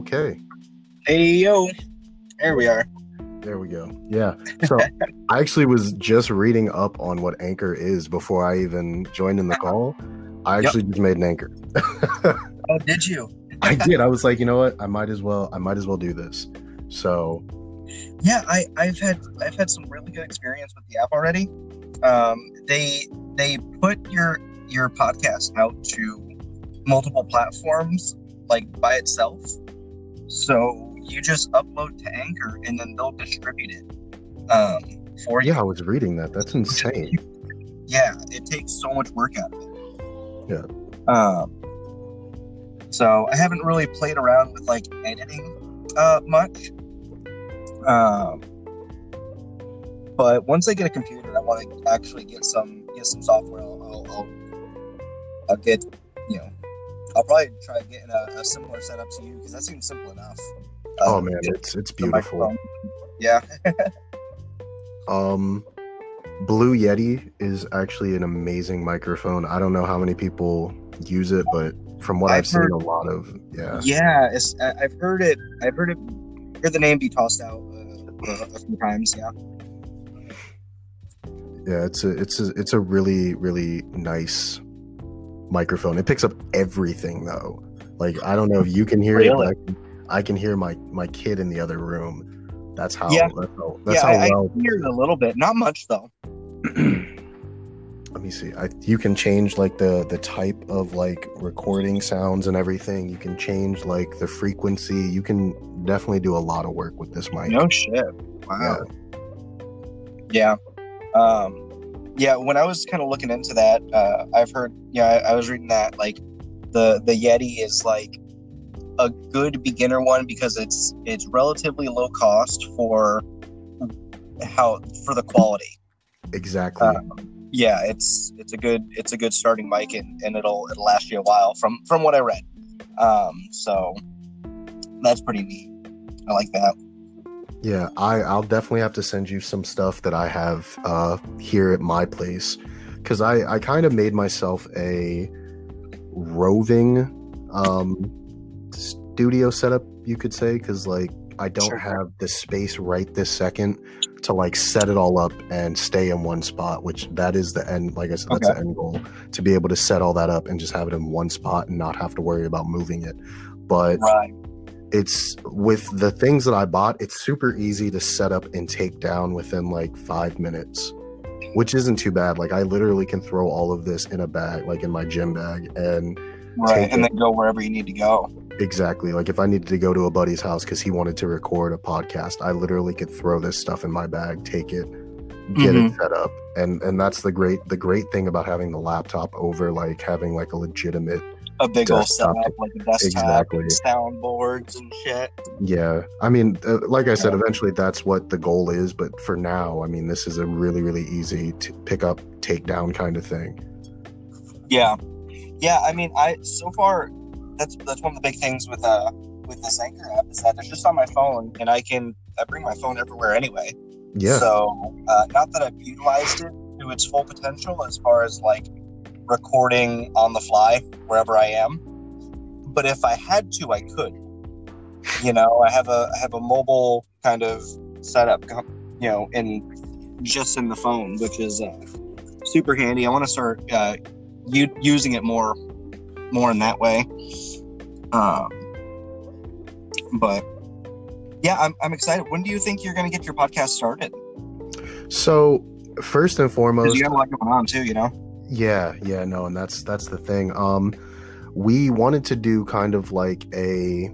Okay. Hey yo, there we are. There we go. Yeah. So I actually was just reading up on what Anchor is before I even joined in the call. I actually yep. just made an anchor. oh, did you? I did. I was like, you know what? I might as well. I might as well do this. So. Yeah, I, I've had I've had some really good experience with the app already. Um, they they put your your podcast out to multiple platforms like by itself. So you just upload to Anchor and then they'll distribute it um, for you. Yeah, I was reading that. That's insane. yeah, it takes so much work out of it. Yeah. Um, so I haven't really played around with like editing uh, much. Um, but once I get a computer, I want to actually get some get some software. I'll, I'll, I'll, I'll get you know I'll probably try getting a, a similar setup to you because that seems simple enough. Oh um, man, it's it's beautiful. Yeah. um, Blue Yeti is actually an amazing microphone. I don't know how many people use it, but from what I've, I've heard, seen, a lot of yeah. Yeah, I've heard it. I've heard it. Heard the name be tossed out uh, a few times. Yeah. Yeah, it's a it's a it's a really really nice microphone. It picks up everything though. Like I don't know if you can hear really? it, but I can, I can, hear my my kid in the other room. That's how. Yeah, that's how, that's yeah, how I, well. I hear it a little bit, not much though. Let me see. I you can change like the the type of like recording sounds and everything. You can change like the frequency. You can definitely do a lot of work with this mic. No shit. Wow. Yeah. yeah. Um yeah, when I was kind of looking into that, uh, I've heard, yeah, I, I was reading that like the the Yeti is like a good beginner one because it's it's relatively low cost for how for the quality. Exactly. Um, yeah, it's it's a good it's a good starting mic and, and it'll it'll last you a while from from what I read. Um, so that's pretty neat. I like that. Yeah, I I'll definitely have to send you some stuff that I have uh, here at my place because I I kind of made myself a roving um, studio setup, you could say, because like I don't sure. have the space right this second to like set it all up and stay in one spot, which that is the end. Like I said, that's okay. the end goal to be able to set all that up and just have it in one spot and not have to worry about moving it. But right it's with the things that I bought, it's super easy to set up and take down within like five minutes, which isn't too bad. Like I literally can throw all of this in a bag, like in my gym bag, and right, and it. then go wherever you need to go. Exactly. Like if I needed to go to a buddy's house because he wanted to record a podcast, I literally could throw this stuff in my bag, take it, get mm-hmm. it set up, and and that's the great the great thing about having the laptop over like having like a legitimate a big desktop. old setup, like a desktop, exactly. soundboards and shit. Yeah, I mean, uh, like I said, yeah. eventually that's what the goal is. But for now, I mean, this is a really, really easy to pick up, take down kind of thing. Yeah, yeah. I mean, I so far that's that's one of the big things with uh with this Anchor app is that it's just on my phone, and I can I bring my phone everywhere anyway. Yeah. So uh, not that I've utilized it to its full potential as far as like recording on the fly wherever I am. But if I had to, I could. You know, I have a I have a mobile kind of setup, you know, in just in the phone, which is uh, super handy. I want to start uh, u- using it more, more in that way. Um, but yeah, I'm I'm excited. When do you think you're going to get your podcast started? So first and foremost, you got a lot going on too, you know. Yeah, yeah, no, and that's that's the thing. Um we wanted to do kind of like a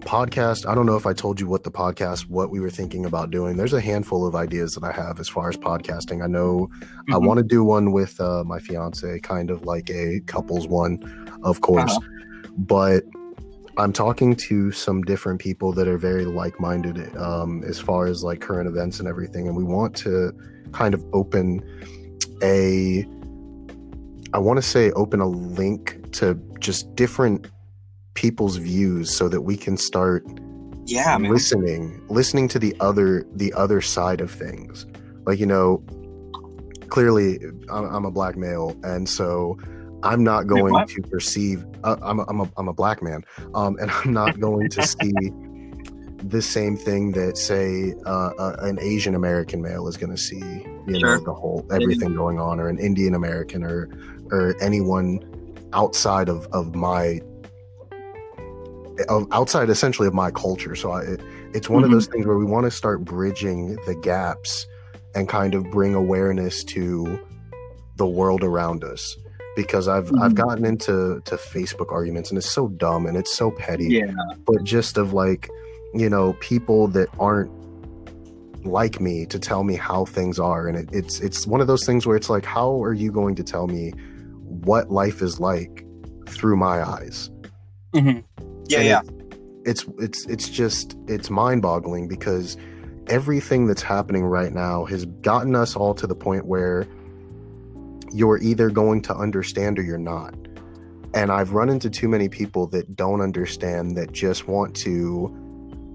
podcast. I don't know if I told you what the podcast what we were thinking about doing. There's a handful of ideas that I have as far as podcasting. I know mm-hmm. I want to do one with uh, my fiance, kind of like a couples one, of course. Uh-huh. But I'm talking to some different people that are very like-minded um, as far as like current events and everything, and we want to kind of open a I want to say open a link to just different people's views so that we can start yeah listening man. listening to the other the other side of things like you know clearly i'm a black male and so I'm not going to perceive. Uh, I'm a, I'm a I'm a black man, um, and I'm not going to see the same thing that say uh, uh, an Asian American male is going to see. You Sure. know, the whole everything going on, or an Indian American, or or anyone outside of of my of, outside essentially of my culture. So I, it, it's one of Mhm. those things where we want to start bridging the gaps and kind of bring awareness to the world around us because I've I've Mhm. gotten into to Facebook arguments and it's so dumb and it's so petty Yeah. but just of like you know people that aren't like me to tell me how things are and it, it's it's one of those things where it's like how are you going to tell me what life is like through my eyes? Hmm Yeah, And yeah. it's it's it's just it's mind-boggling because everything that's happening right now has gotten us all to the point where you're either going to understand or you're not. And i've run into too many people that don't understand that just want to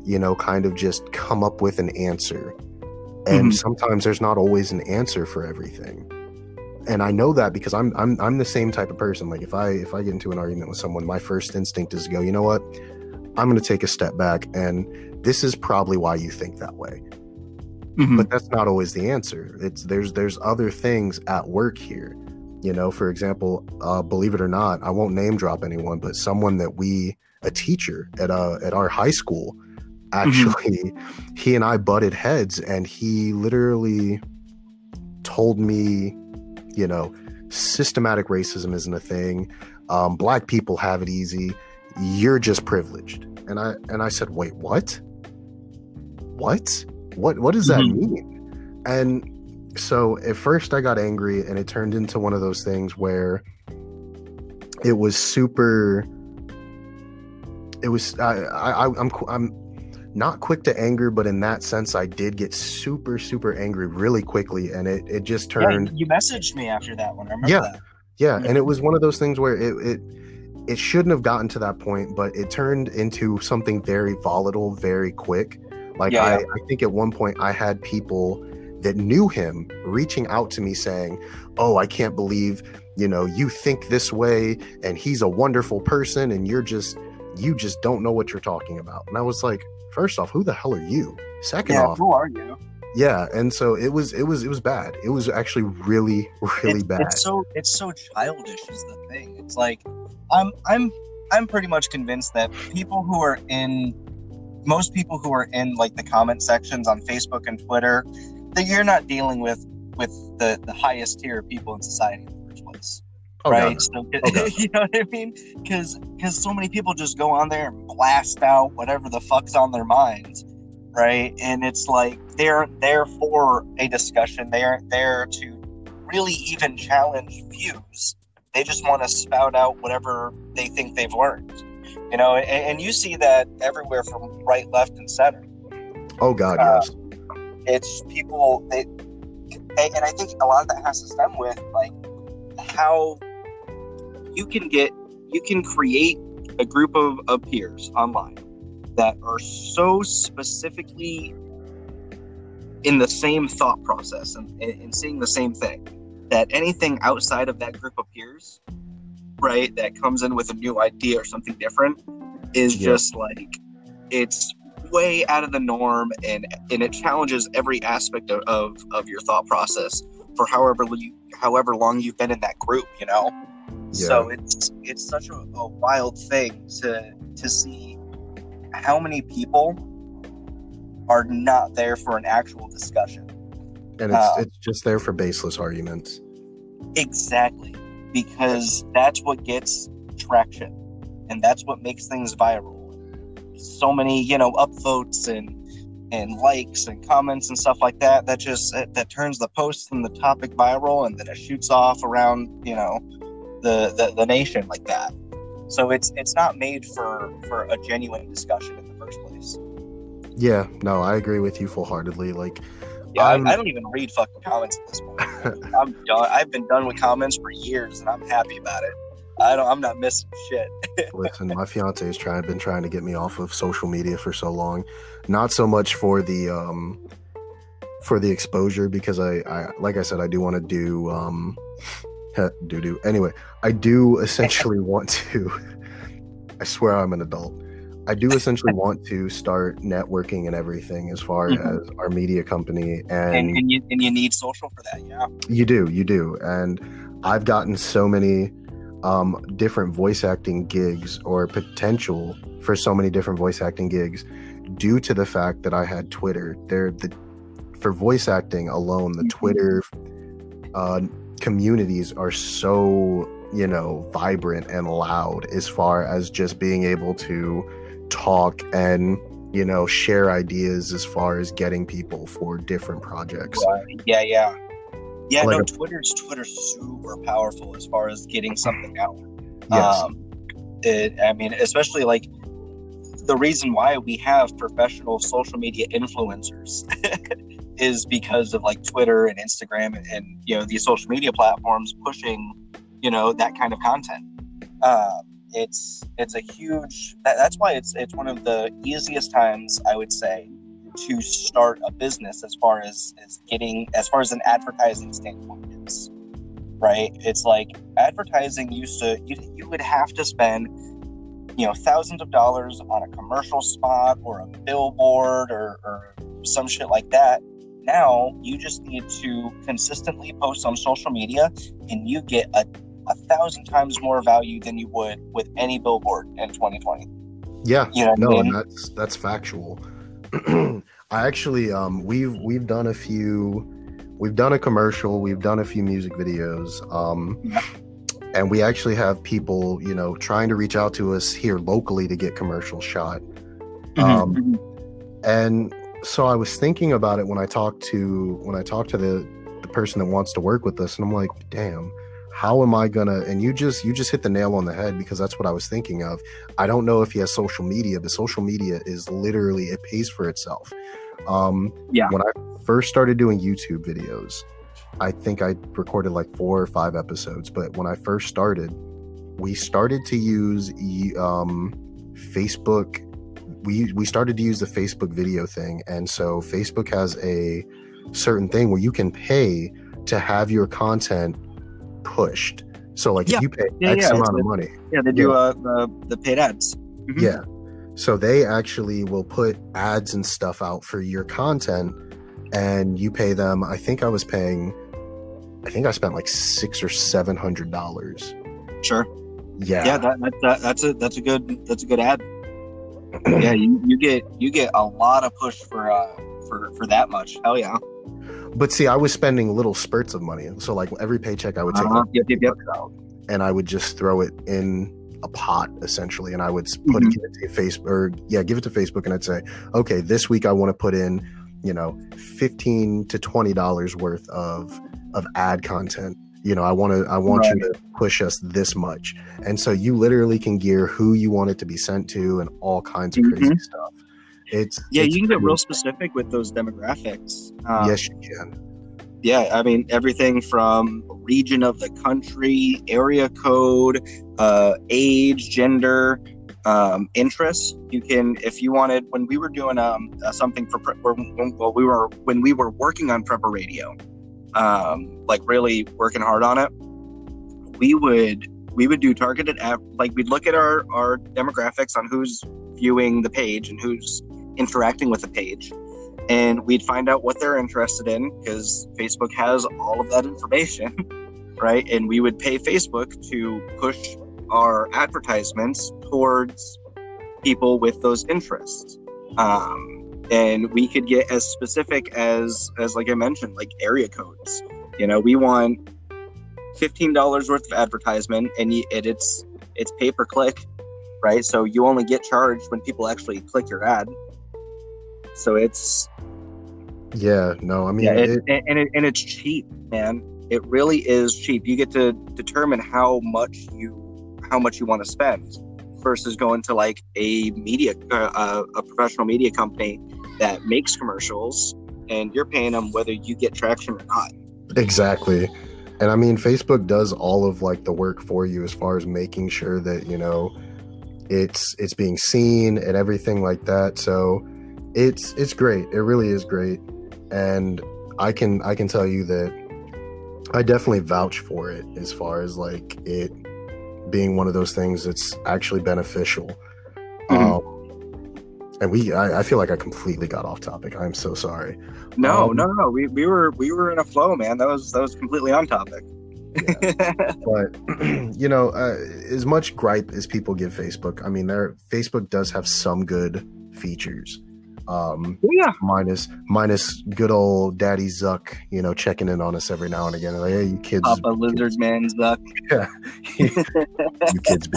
you know kind of just come up with an answer. And Mhm. sometimes there's not always an answer for everything. And i know that because i'm i'm i'm the same type of person. Like if i if i get into an argument with someone my first instinct is to go you know what? I'm going to take a step back and this is probably why you think that way. Mhm. but that's not always the answer. It's there's there's other things at work here. You know for example uh, believe it or not i won't name drop anyone but someone that we a teacher at uh at our high school actually he and i butted heads and he literally told me you know systematic racism isn't a thing. Um, black people have it easy. You're just privileged. And i and i said wait what? What? What what does that Mhm. mean? And so at first i got angry and it turned into one of those things where it was super it was i i i'm i'm not quick to anger but in that sense i did get super super angry really quickly and it it just Yeah, turned you messaged me after that one. I remember Yeah. that. yeah, and it mm-hmm. was one of those things where it it it shouldn't have gotten to that point, but it turned into something very volatile very quick. Like Yeah, I, yeah. I think at one point I had people that knew him reaching out to me saying, "Oh, I can't believe, you know, you think this way and he's a wonderful person and you're just you just don't know what you're talking about." And I was like, first off, who the hell are you? Second Yeah, off, who are you? yeah, and so it was it was it was bad. It was actually really really bad. It's so it's so childish is the thing. It's like I'm I'm I'm pretty much convinced that people who are in most people who are in like the comment sections on Facebook and Twitter, that you're not dealing with with the the highest tier of people in society Oh, right? So, God. you know what I mean? Because because so many people just go on there and blast out whatever the fuck's on their minds, right? And it's like they're there for a discussion. They aren't there to really even challenge views. They just want to spout out whatever they think they've learned. You know, and, and you see that everywhere from right, left, and center Oh God, Uh, yes. it's people they and and i think a lot of that has to stem with like how you can get you can create a group of, of peers online that are so specifically in the same thought process and, and, seeing the same thing that anything outside of that group of peers right that comes in with a new idea or something different is Yeah. just like it's way out of the norm and and it challenges every aspect of, of, of your thought process for however you, however long you've been in that group you know so it's it's such a, a wild thing to to see how many people are not there for an actual discussion. And it's uh, it's just there for baseless arguments. exactly because that's what gets traction and that's what makes things viral. So many you know upvotes and and likes and comments and stuff like that that just that, that turns the post and the topic viral and then it shoots off around you know the, the the nation like that so it's it's not made for for a genuine discussion in the first place Yeah, no, I agree with you full heartedly. Like, yeah I, don't even read fucking comments at this point i'm done i've been done with comments for years and i'm happy about it i don't i'm not missing shit listen, my fiance has trying been trying to get me off of social media for so long. Not so much for the um for the exposure because I, I like I said I do want to do um doo doo. Anyway, I do essentially want to. I swear I'm an adult. I do essentially want to start networking and everything as far Mhm. as our media company and, and, and you and you need social for that. Yeah. you do you do and I've gotten so many um, different voice acting gigs or potential for so many different voice acting gigs due to the fact that I had Twitter. There the for voice acting alone, the Mhm. Twitter uh, communities are so you know vibrant and loud as far as just being able to talk and you know share ideas as far as getting people for different projects. Yeah. Yeah. Yeah. Like no, Twitter's Twitter's super powerful as far as getting something out. yes Um, it, I mean, especially like the reason why we have professional social media influencers is because of like Twitter and Instagram and, and you know these social media platforms pushing you know that kind of content. Um, it's it's a huge. That, that's why it's it's one of the easiest times I would say to start a business as far as as getting as far as an advertising standpoint is right it's like advertising used to you, you would have to spend you know thousands of dollars on a commercial spot or a billboard or, or some shit like that now you just need to consistently post on social media and you get a, a thousand times more value than you would with any billboard in 2020 yeah you know no I mean? and that's that's factual i actually um we've we've done a few we've done a commercial we've done a few music videos um Yeah. and we actually have people you know trying to reach out to us here locally to get commercial shot um Mhm. and so i was thinking about it when i talked to when i talked to the the person that wants to work with us and i'm like damn how am i gonna and you just you just hit the nail on the head because that's what i was thinking of i don't know if he has social media but social media is literally it pays for itself um Yeah. when i first started doing youtube videos i think i recorded like four or five episodes but when i first started we started to use um facebook we we started to use the Facebook video thing, and so Facebook has a certain thing where you can pay to have your content pushed. So like Yeah. if you pay Yeah, X yeah, amount of money, yeah they do uh, the the paid ads Mhm. yeah. So they actually will put ads and stuff out for your content, and you pay them. I think I was paying. I think I spent like six or seven hundred dollars. sure Yeah. yeah, that, that, that that's a that's a good that's a good ad yeah you, you get you get a lot of push for uh for for that much hell yeah But see, I was spending little spurts of money. So like every paycheck, I would take Uh-huh. Yep, yep, yep. out, and I would just throw it in a pot essentially, and I would put Mhm. it, give it to Facebook or yeah, give it to Facebook, and I'd say, okay, this week I want to put in, you know, fifteen to twenty dollars worth of of ad content. You know, I want to, I want you to push us this much, and so you literally can gear who you want it to be sent to, and all kinds of crazy stuff. It's yeah it's you can get real specific with those demographics. Uh, yes, you can. yeah i mean everything from region of the country area code uh, age gender um, interests. You can if you wanted when we were doing um, uh, something for pre- when, when- well we were when we were working on prepper radio um, like really working hard on it we would we would do targeted ad, like we'd look at our our demographics on who's viewing the page and who's interacting with the page and we'd find out what they're interested in because Facebook has all of that information, right? And we would pay Facebook to push our advertisements towards people with those interests. Um, and we could get as specific as, as like I mentioned, like area codes. You know, we want fifteen dollars worth of advertisement, and it, it's it's pay per click, right? So you only get charged when people actually click your ad. So it's Yeah, no, I mean, yeah, it, it, and and, it, and it's cheap, man. It really is cheap. You get to determine how much you how much you want to spend versus going to like a media uh, a professional media company that makes commercials and you're paying them whether you get traction or not. Exactly. And I mean, Facebook does all of like the work for you as far as making sure that, you know, it's it's being seen and everything like that. So it's it's great. It really is great. And I can I can tell you that I definitely vouch for it as far as like it being one of those things that's actually beneficial. And we, I, I feel like I completely got off topic. I'm so sorry. No, Um, no, no. We, we were we were in a flow, man. That was that was completely on topic. But you know, uh, as much gripe as people give Facebook, I mean, there Facebook does have some good features. Um, yeah. minus minus good old Daddy Zuck, you know, checking in on us every now and again. Like, hey, you kids, Papa Lizard Man Zuck. Yeah, you kids.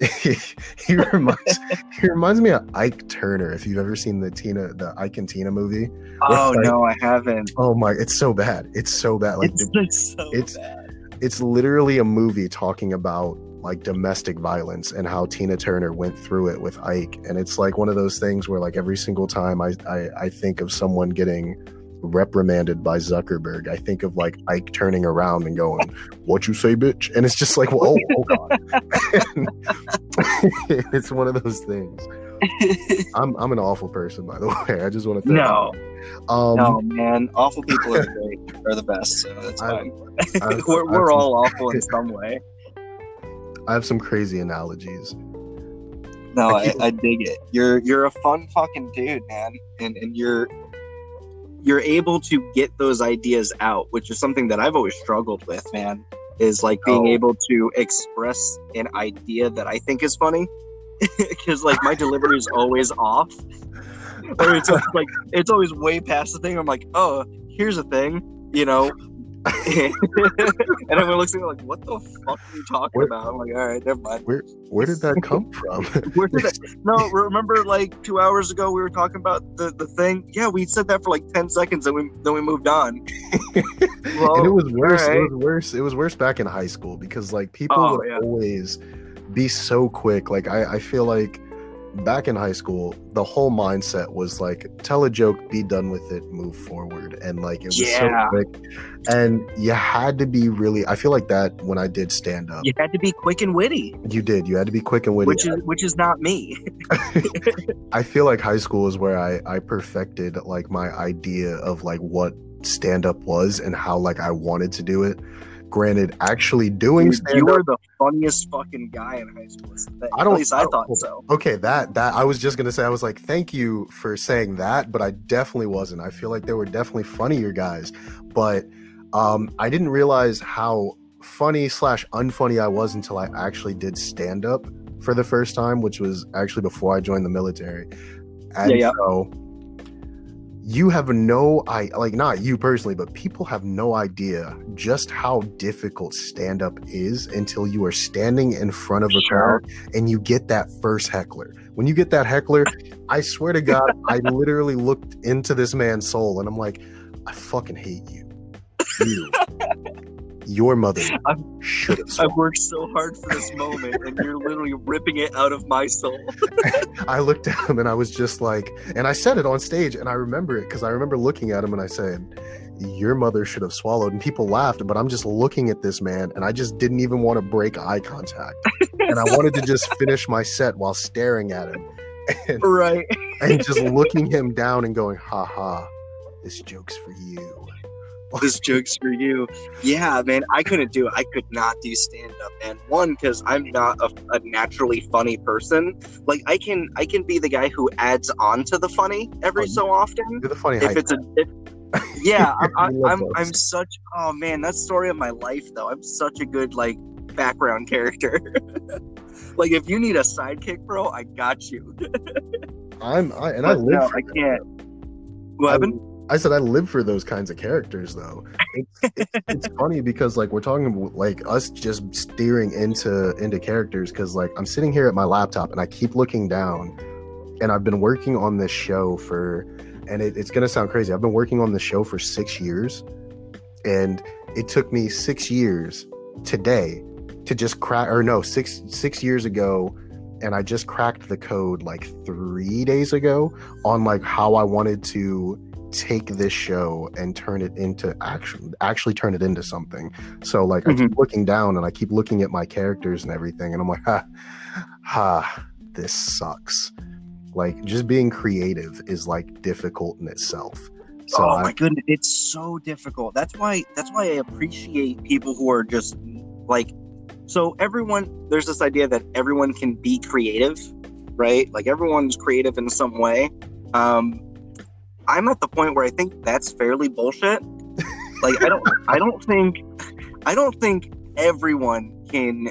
He reminds he reminds me of Ike Turner. If you've ever seen the Tina, the Ike and Tina movie, Oh Like- no, I haven't. oh my, it's so bad. It's so bad. Like It's, it's so it's- bad. it's literally a movie talking about like domestic violence and how Tina Turner went through it with Ike. And it's like one of those things where like every single time I I, I think of someone getting reprimanded by Zuckerberg, I think of like Ike turning around and going, "What you say, bitch?" And it's just like, "Whoa, oh god!" it's one of those things. I'm I'm an awful person, by the way. I just want to throw no, Um, no, man. Awful people are great. Are the best. So that's fine. I've- we're I've we're some- all awful in some way. I have some crazy analogies. No, I I, I dig it. You're you're a fun fucking dude, man, and and you're you're able to get those ideas out, which is something that I've always struggled with, man. Is like being Oh. able to express an idea that I think is funny, because like my delivery is always off, or it's like it's always way past the thing. I'm like, oh, here's a thing, you know. and everyone looks at me like, "What the fuck are you talking Where- about?" I'm like, "All right, never mind." Where where did that come from? Where did that- no, remember like two hours ago we were talking about the, the thing? Yeah, we said that for like ten seconds, and we then we moved on. Well, and it was worse. alright. It was worse. It was worse back in high school because like people Oh, would yeah. always be so quick. Like I, I feel like back in high school, the whole mindset was like tell a joke, be done with it, move forward, and like it was Yeah. so quick. And you had to be really. I feel like that when I did stand up, you had to be quick and witty, you did. You had to be quick and witty. which is which is not me. I feel like high school is where I I perfected like my idea of like what stand up was and how like I wanted to do it. Granted, actually doing Dude, you were the funniest fucking guy in high school. I don't- At least I I, thought so. Okay, that that I was just gonna say I was like, thank you for saying that, but I definitely wasn't. I feel like there were definitely funnier guys, but um, I didn't realize how funny slash unfunny I was until I actually did stand up for the first time, which was actually before I joined the military. And Yeah, yeah. so you have no I like not you personally, but people have no idea just how difficult stand up is until you are standing in front of a Sure. crowd and you get that first heckler. When you get that heckler, I swear to God, I literally looked into this man's soul and I'm like, I fucking hate you. You. Your mother should have I've worked so hard for this moment, and you're literally ripping it out of my soul. I looked at him and I was just like, and I said it on stage and I remember it because I remember looking at him and I said, Your mother should have swallowed. And people laughed, but I'm just looking at this man and I just didn't even want to break eye contact. and I wanted to just finish my set while staring at him and, right. and just looking him down and going, Ha ha, this joke's for you. This joke's for you. Yeah, man, I couldn't do it. I could not do stand up, man. One, because I'm not a, a naturally funny person. Like I can, I can be the guy who adds on to the funny every Oh, so often. You're the funny If it's a, if, yeah, I, love I'm. I'm such. Oh man, that's the story of my life, though. I'm such a good like background character. like if you need a sidekick, bro, I got you. I'm I, and I live no, I can't. What happened? I said I live for those kinds of characters though. It's, it's, it's funny because like we're talking about, like us just steering into into characters because like I'm sitting here at my laptop and I keep looking down and I've been working on this show for and it, it's gonna sound crazy. I've been working on this show for six years and it took me six years today to just crack or no six six years ago and I just cracked the code like three days ago on like how I wanted to take this show and turn it into action actually turn it into something so like i keep looking down and i keep looking at my characters and everything and i'm like ha ha this sucks like just being creative is like difficult in itself So oh I, my goodness, it's so difficult. That's why that's why I appreciate people who are just like so everyone there's this idea that everyone can be creative, right? Like everyone's creative in some way. Um I'm at the point where I think that's fairly bullshit. Like I don't I don't think I don't think everyone can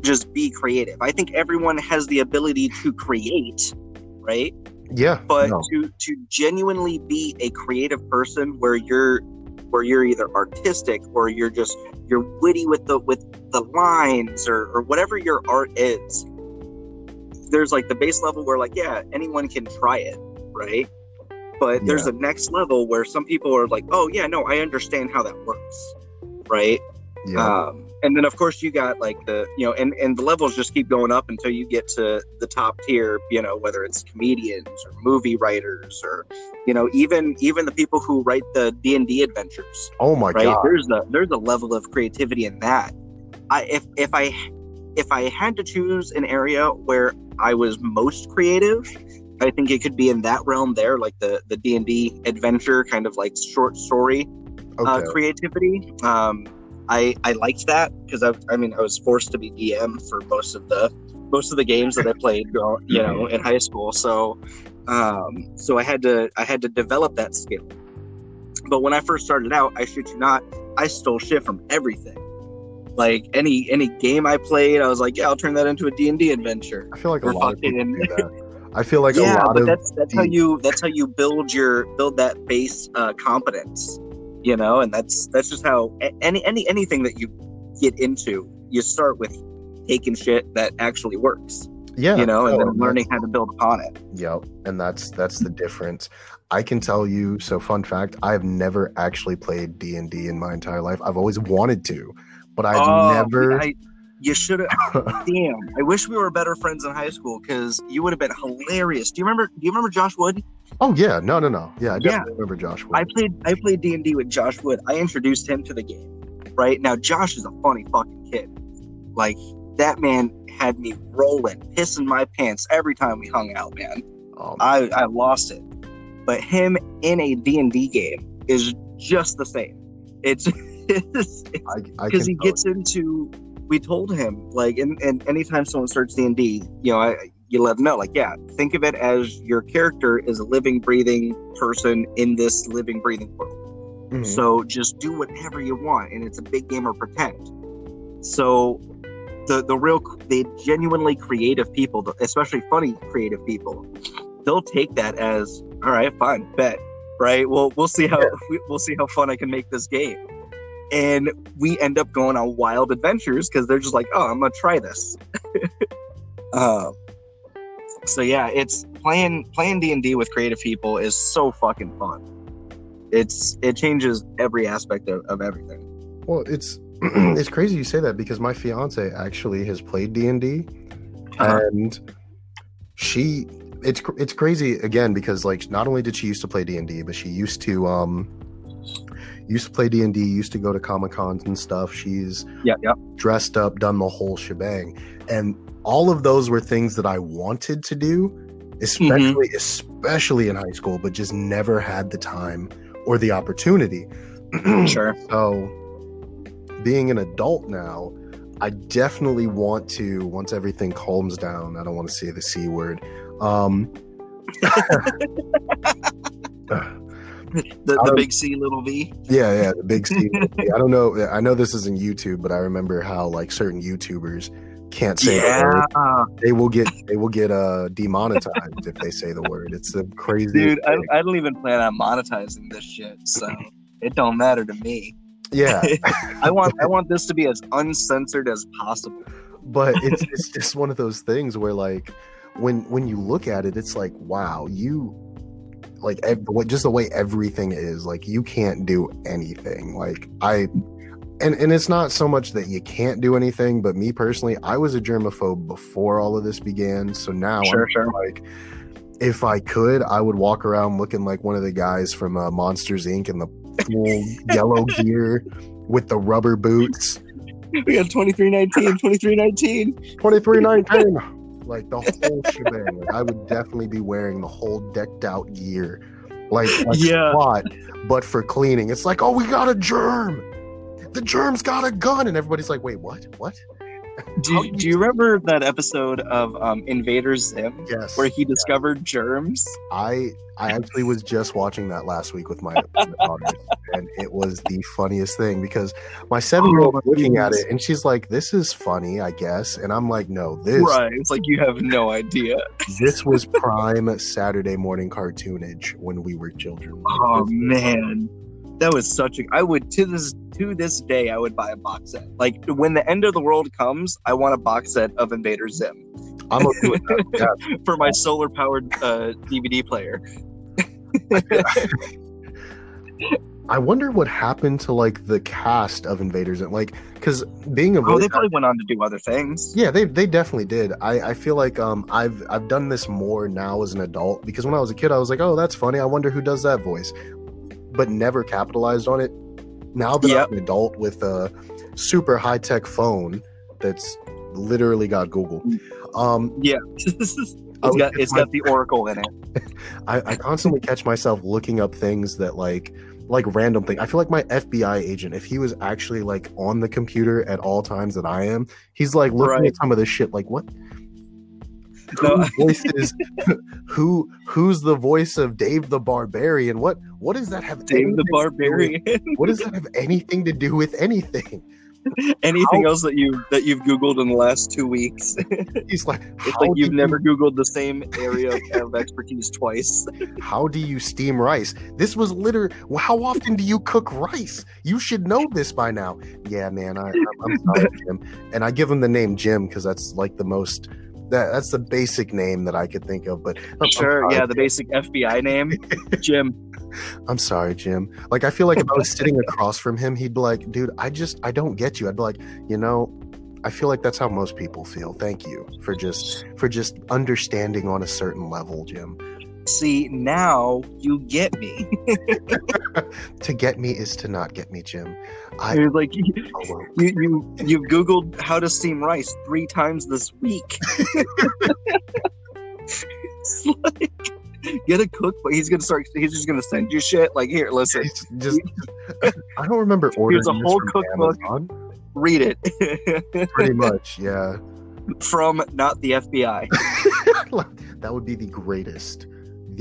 just be creative. I think everyone has the ability to create, right? yeah, but no. to to genuinely be a creative person where you're where you're either artistic or you're just you're witty with the with the lines or or whatever your art is there's like the base level where like yeah anyone can try it right but there's a next level where some people are like oh yeah no i understand how that works right? Yeah, um, and then of course you got like the you know and and the levels just keep going up until you get to the top tier you know whether it's comedians or movie writers or you know even even the people who write the d&d adventures oh my right? God, there's a there's a level of creativity in that. I if if i if i had to choose an area where i was most creative i think it could be in that realm there like the the d&d adventure kind of like short story okay, uh, creativity. Um, I I liked that because I, I mean I was forced to be DM for most of the most of the games that I played, you know, in high school. So um, so I had to I had to develop that skill. But when I first started out, I shoot you not, I stole shit from everything. Like any any game I played, I was like, yeah, I'll turn that into a D and D adventure. I feel like a lot of people fucking- do that. I feel like yeah, a lot but of that's that's how you that's how you build your build that base uh, competence, you know, and that's that's just how any any anything that you get into, you start with taking shit that actually works, yeah, you know, and no, then learning how to build upon it. Yep, and that's that's the difference. I can tell you. So, fun fact: I have never actually played D and D in my entire life. I've always wanted to, but I've Oh, never. I, you should have. damn, I wish we were better friends in high school because you would have been hilarious. Do you remember? Do you remember Josh Wood? oh yeah, no, no, no. Yeah, I Yeah. remember Josh. Wood. I played I played D and D with Josh Wood. I introduced him to the game. Right now, Josh is a funny fucking kid. Like that man had me rolling, pissing my pants every time we hung out. Man, Um, I I lost it. But him in a D and D game is just the same. It's because I, I can he gets into. We told him like, and, and anytime someone starts D and D, you know, I, you let them know like, yeah, think of it as your character is a living, breathing person in this living, breathing world. Mhm. So just do whatever you want, and it's a big game of pretend. So the the real the genuinely creative people, especially funny creative people, they'll take that as all right, fine, bet, right? Well, we'll see how we'll see how fun I can make this game, and we end up going on wild adventures because they're just like, oh, I'm gonna try this. um, so yeah, it's playing playing D and D with creative people is so fucking fun. It's it changes every aspect of, of everything. Well, it's it's crazy you say that because my fiance actually has played D and D, Uh-huh. and she it's it's crazy again because like not only did she used to play D and D, but she used to um used to play D and D, used to go to comic cons and stuff. She's Yeah, yeah. dressed up, done the whole shebang, and all of those were things that I wanted to do, especially especially in high school, but just never had the time or the opportunity. Sure. So, being an adult now, I definitely want to. Once everything calms down, I don't want to say the c word. Um, The, the big C, little V. yeah, yeah, the big C. I don't know. I know this isn't YouTube, but I remember how like certain YouTubers can't say the word. Yeah, They will get they will get uh demonetized if they say the word. It's a crazy dude. I. I don't even plan on monetizing this shit, so it don't matter to me. yeah. I want I want this to be as uncensored as possible. but it's it's just one of those things where like when when you look at it it's like wow you like what just the way everything is like you can't do anything. Like i and and it's not so much that you can't do anything but me personally i was a germaphobe before all of this began. So now Sure, I'm sure. like if i could i would walk around looking like one of the guys from uh, monsters inc. in the full yellow gear with the rubber boots. We got 2319, 2319. 2319 like the whole shebang like, i would definitely be wearing the whole decked out gear like, like Yeah. But for cleaning. It's like, oh, we got a germ. The germ's got a gun, and everybody's like, wait, what? What? Do, you- do you remember that episode of um, Invader Zim Yes, where he discovered germs? I I actually was just watching that last week with my, my daughters, and it was the funniest thing because my seven year old Oh, was looking at it, and she's like, "This is funny, I guess," and I'm like, "No, this Right. It's like you have no idea. this was prime Saturday morning cartoonage when we were children." Oh man. That was such a I would to this to this day I would buy a box set. Like when the end of the world comes, I want a box set of Invader Zim I'm okay with that. Yeah, for my solar powered uh, DVD player. I wonder what happened to like the cast of Invaders and like because being a Oh, they probably went on to do other things. Yeah, they they definitely did. I, I feel like um I've I've done this more now as an adult because when I was a kid I was like, oh that's funny. I wonder who does that voice, but never capitalized on it. Now that Yep. I'm an adult with a super high tech phone that's literally got Google, um Yeah. It's got it's my- got the Oracle in it. I, I constantly catch myself looking up things that like like random thing. I feel like my FBI agent, if he was actually like on the computer at all times that I am, he's like looking Right. at some of this shit like what No. who voices who who's the voice of Dave the Barbarian? What what does that have Dave the to do with- Barbarian. What does that have anything to do with anything? Anything else that you that you've Googled in the last two weeks? He's like, It's like you've you- never Googled the same area of, expertise twice. How do you steam rice? This was literally. How often do you cook rice? You should know this by now. Yeah, man. I, I'm, I'm sorry, Jim. And I give him the name Jim because that's like the most. That, that's the basic name that I could think of. But I'm- I'm Sure, sorry, yeah, the basic FBI name, Jim. I'm sorry, Jim. Like I feel like if I was sitting across from him, he'd be like, "Dude, I just I don't get you." I'd be like, "You know, I feel like that's how most people feel. Thank you for just for just understanding on a certain level, Jim. See, now you get me. To get me is to not get me, Jim. I You're like you, well. you you've Googled how to steam rice three times this week. it's like get a cookbook. He's gonna start. He's just gonna send you shit. Like here, listen, It's just I don't remember ordering a this whole cookbook. Amazon. read it Pretty much, yeah. from not the FBI. that would be the greatest.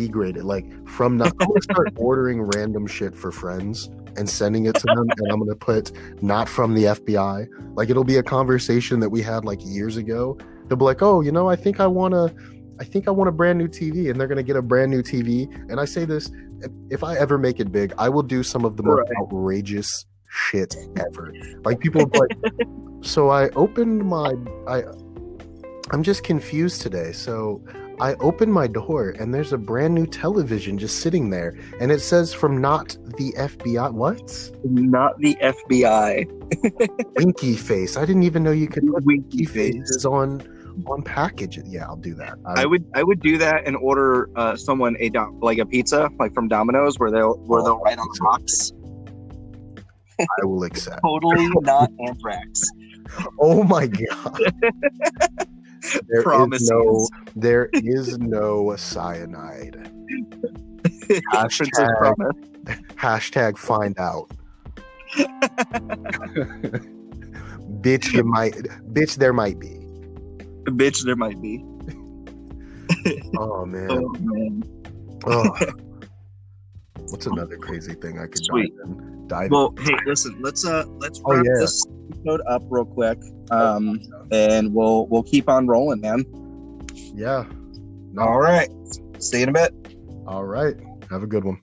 Greatest. Like from not I'm gonna start ordering random shit for friends and sending it to them and I'm gonna put not from the FBI. Like it'll be a conversation that we had like years ago. They'll be like, Oh, you know, I think I wanna I think I want a brand new TV, and they're gonna get a brand new TV. And I say this: if- I ever make it big, I will do some of the most Right. outrageous shit ever. Like people like, so I opened my I I'm just confused today. So I open my door and there's a brand new television just sitting there and it says from not the FBI what? not the FBI. Winky face. I didn't even know you could put Winky winky face. faces on on package. Yeah, I'll do that. I would I would do that and order uh, someone a dom- like a pizza like from Domino's where they'll where they'll write on the box. I will accept. Totally not anthrax. Oh my god. There is Promises. no there is no cyanide. Hashtag, Promise. hashtag find out. bitch you might bitch there might be. Bitch, there might be. Oh man. Oh man. Oh. What's another crazy thing I could Sweet. dive in? Dive Well, hey, listen. Let's uh let's Oh, wrap yeah. this episode up real quick. Um, and we'll we'll keep on rolling, man. Yeah. No. All right. See you in a bit. All right. Have a good one.